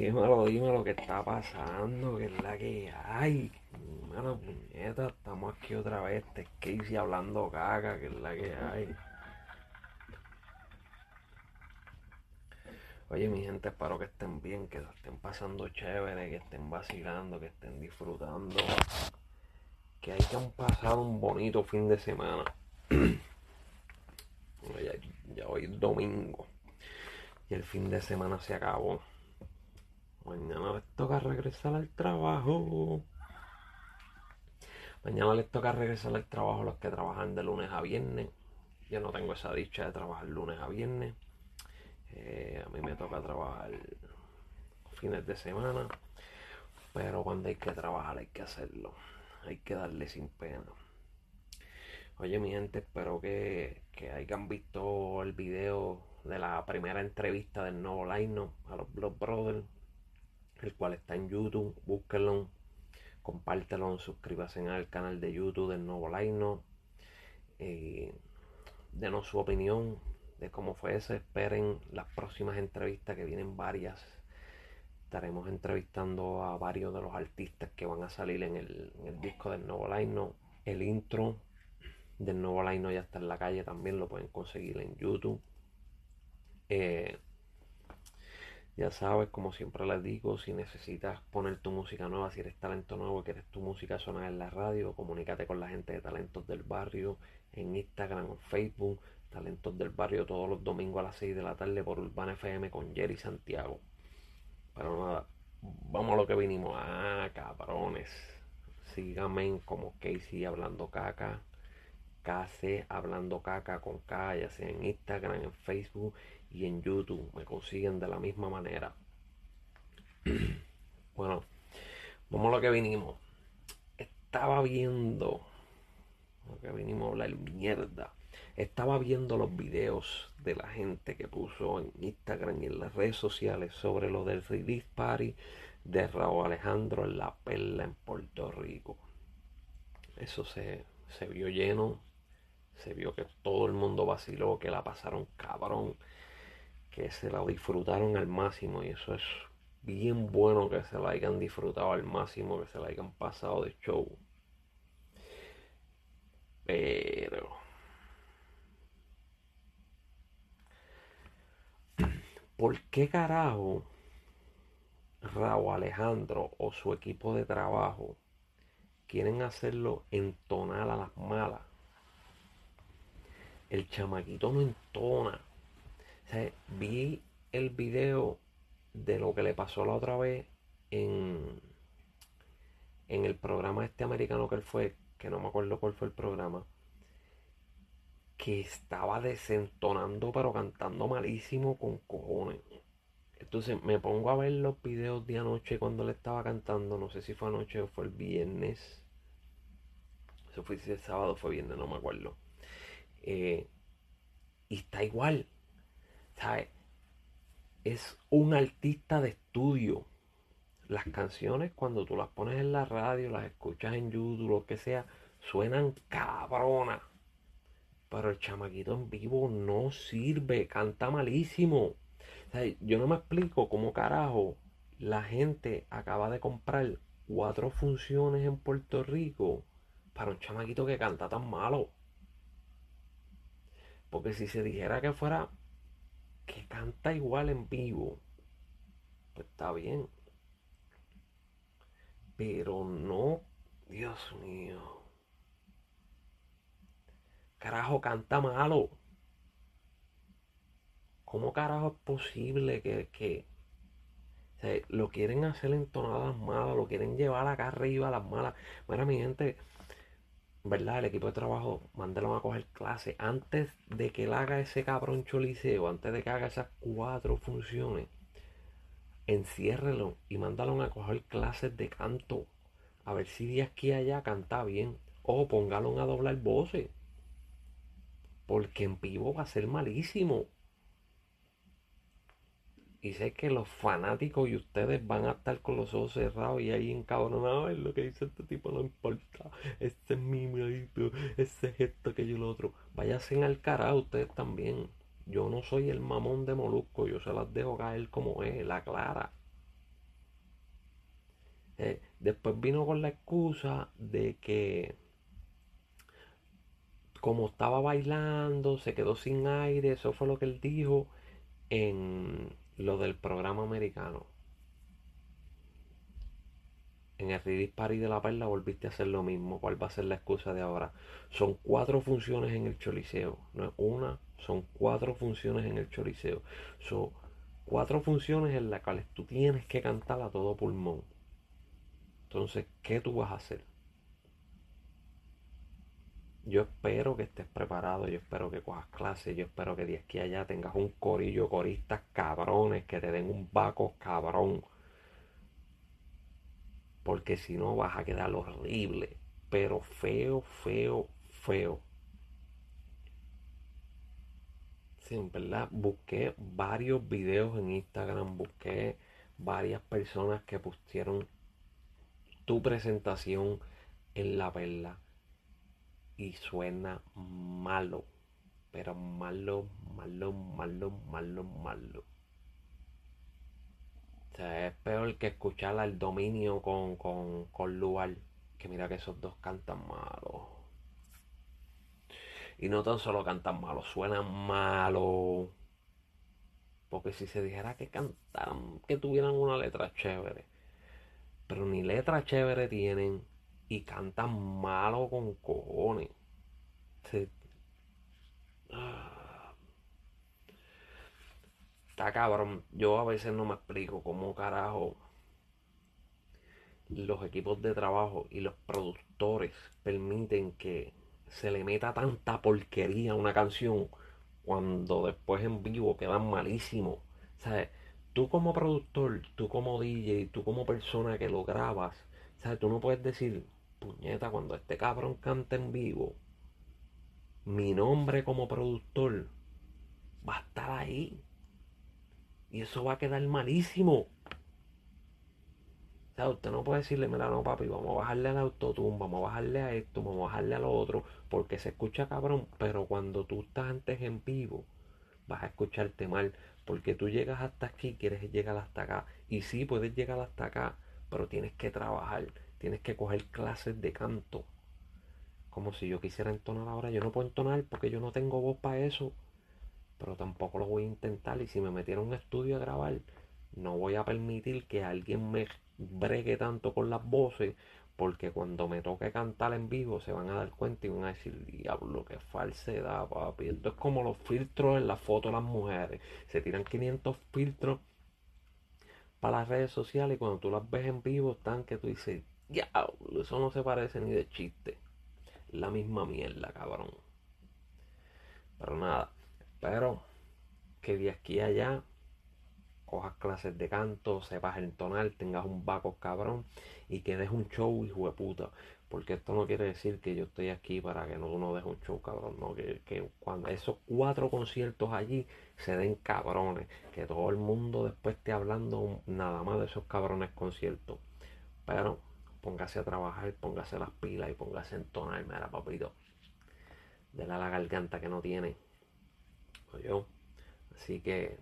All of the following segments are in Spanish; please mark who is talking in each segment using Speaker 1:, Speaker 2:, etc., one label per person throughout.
Speaker 1: Dímelo, dime lo que está pasando, que es la que hay. Mano, puñeta, estamos aquí otra vez, este Casey hablando caca, que es la que hay. Oye, mi gente, espero que estén bien, que estén pasando chévere, que estén vacilando, que estén disfrutando. Que hayan pasado un bonito fin de semana. Ya, ya hoy es domingo. Y el fin de semana se acabó. Mañana les toca regresar al trabajo. Mañana les toca regresar al trabajo los que trabajan de lunes a viernes. Yo no tengo esa dicha de trabajar lunes a viernes. Eh, a mí me toca trabajar fines de semana. Pero cuando hay que trabajar hay que hacerlo. Hay que darle sin pena. Oye mi gente, espero que, que hayan visto el video de la primera entrevista del nuevo line a los Blood Brothers, el cual está en YouTube, búsquenlo, compártelo, suscríbanse al canal de YouTube del nuevo line eh, denos su opinión de cómo fue eso, esperen las próximas entrevistas que vienen varias. Estaremos entrevistando a varios de los artistas que van a salir en el, disco del nuevo line el intro del nuevo line ya está en la calle también, lo pueden conseguir en YouTube. Eh, ya sabes, como siempre les digo, si necesitas poner tu música nueva, si eres talento nuevo, quieres tu música sonar en la radio, comunícate con la gente de Talentos del Barrio en Instagram o Facebook. Talentos del Barrio todos los domingos a las 6 de la tarde por Urbana FM con Jerry Santiago. Pero nada, vamos a lo que vinimos. Ah, cabrones. Síganme como Casey hablando caca KC Hablando Caca con K, en Instagram, en Facebook y en YouTube. Me consiguen de la misma manera. bueno, vamos a lo que vinimos. Estaba viendo. Lo que vinimos a hablar mierda. Estaba viendo los videos de la gente que puso en Instagram y en las redes sociales sobre lo del Release Party de Raúl Alejandro en La Perla en Puerto Rico. Eso se, se vio lleno se vio que todo el mundo vaciló, que la pasaron cabrón, que se la disfrutaron al máximo y eso es bien bueno que se la hayan disfrutado al máximo, que se la hayan pasado de show. Pero... ¿Por qué carajo Raúl Alejandro o su equipo de trabajo quieren hacerlo entonar a las malas? El chamaquito no entona. O sea, vi el video de lo que le pasó la otra vez en, en el programa este americano que él fue, que no me acuerdo cuál fue el programa, que estaba desentonando pero cantando malísimo con cojones. Entonces me pongo a ver los videos de anoche cuando le estaba cantando, no sé si fue anoche o fue el viernes. Eso fue el sábado fue viernes, no me acuerdo. Eh, y está igual. ¿sabes? Es un artista de estudio. Las canciones cuando tú las pones en la radio, las escuchas en YouTube, lo que sea, suenan cabronas. Pero el chamaquito en vivo no sirve, canta malísimo. yo no me explico cómo carajo la gente acaba de comprar cuatro funciones en Puerto Rico para un chamaquito que canta tan malo. Porque si se dijera que fuera que canta igual en vivo, pues está bien. Pero no, Dios mío. Carajo, canta malo. ¿Cómo carajo es posible que, que lo quieren hacer en tonadas malas, lo quieren llevar acá arriba las malas? Mira, mi gente, ¿verdad? El equipo de trabajo, mándalo a coger clase antes de que él haga ese cabrón choliseo, antes de que haga esas cuatro funciones. Enciérrelo y mándalo a coger clases de canto. A ver si de aquí a allá canta bien. O póngalo a doblar voces. Porque en vivo va a ser malísimo. Y sé que los fanáticos y ustedes van a estar con los ojos cerrados y ahí encabronados. Lo que dice este tipo no importa. Este es mi marito. Ese es esto, aquello y lo otro. Váyanse al carajo ustedes también. Yo no soy el mamón de Molusco. Yo se las dejo caer como es, la clara. Eh, después vino con la excusa de que como estaba bailando, se quedó sin aire, eso fue lo que él dijo en lo del programa americano. En el Party de la Perla volviste a hacer lo mismo. ¿Cuál va a ser la excusa de ahora? Son cuatro funciones en el Choliseo. No es una, son cuatro funciones en el Choliseo. Son cuatro funciones en las cuales tú tienes que cantar a todo pulmón. Entonces, ¿qué tú vas a hacer? Yo espero que estés preparado, yo espero que cojas clases, yo espero que de aquí allá tengas un corillo coristas cabrones, que te den un vaco cabrón. Porque si no vas a quedar horrible, pero feo, feo, feo. Sí, en verdad, busqué varios videos en Instagram, busqué varias personas que pusieron tu presentación en la perla y suena malo, pero malo, malo, malo, malo, malo. Es peor que escuchar al dominio con, con, con lugar, que mira que esos dos cantan malo. Y no tan solo cantan malo, suenan malo. Porque si se dijera que cantaran, que tuvieran una letra chévere. Pero ni letra chévere tienen y cantan malo con cojones. Ah. Está cabrón. Yo a veces no me explico cómo carajo los equipos de trabajo y los productores permiten que se le meta tanta porquería a una canción cuando después en vivo quedan malísimos. ¿Sabes? Tú como productor, tú como DJ, tú como persona que lo grabas, ¿sabes? Tú no puedes decir, puñeta, cuando este cabrón canta en vivo, mi nombre como productor va a estar ahí. Y eso va a quedar malísimo. O sea, usted no puede decirle, mira, no, papi, vamos a bajarle al autotune, vamos a bajarle a esto, vamos a bajarle a lo otro, porque se escucha cabrón, pero cuando tú estás antes en vivo, vas a escucharte mal, porque tú llegas hasta aquí, quieres llegar hasta acá, y sí, puedes llegar hasta acá, pero tienes que trabajar, tienes que coger clases de canto. Como si yo quisiera entonar ahora. Yo no puedo entonar porque yo no tengo voz para eso. Pero tampoco lo voy a intentar. Y si me metiera un estudio a grabar, no voy a permitir que alguien me bregue tanto con las voces. Porque cuando me toque cantar en vivo se van a dar cuenta y van a decir, diablo, qué falsedad, papi. Esto es como los filtros en la foto de las mujeres. Se tiran 500 filtros para las redes sociales y cuando tú las ves en vivo están que tú dices, ya, eso no se parece ni de chiste. La misma mierda, cabrón. Pero nada, espero que de aquí a allá cojas clases de canto, sepas entonar, tengas un vaco cabrón y que des un show, hijo de puta. Porque esto no quiere decir que yo estoy aquí para que no uno deje un show, cabrón. No, que, que cuando esos cuatro conciertos allí se den cabrones. Que todo el mundo después esté hablando nada más de esos cabrones conciertos. Pero póngase a trabajar, póngase las pilas y póngase a entonar, mira papito. De la, la garganta que no tiene. Yo. Así que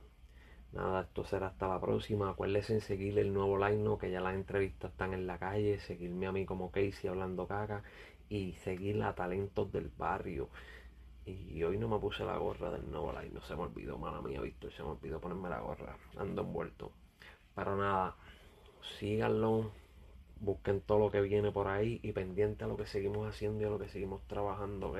Speaker 1: nada, esto será hasta la próxima. Acuérdense en seguir el nuevo line, que ya las entrevistas están en la calle. Seguirme a mí como Casey hablando caca. Y seguir a talentos del barrio. Y hoy no me puse la gorra del nuevo line, no se me olvidó, mala mía, Víctor, se me olvidó ponerme la gorra. Ando envuelto. Pero nada, síganlo busquen todo lo que viene por ahí y pendiente a lo que seguimos haciendo y a lo que seguimos trabajando.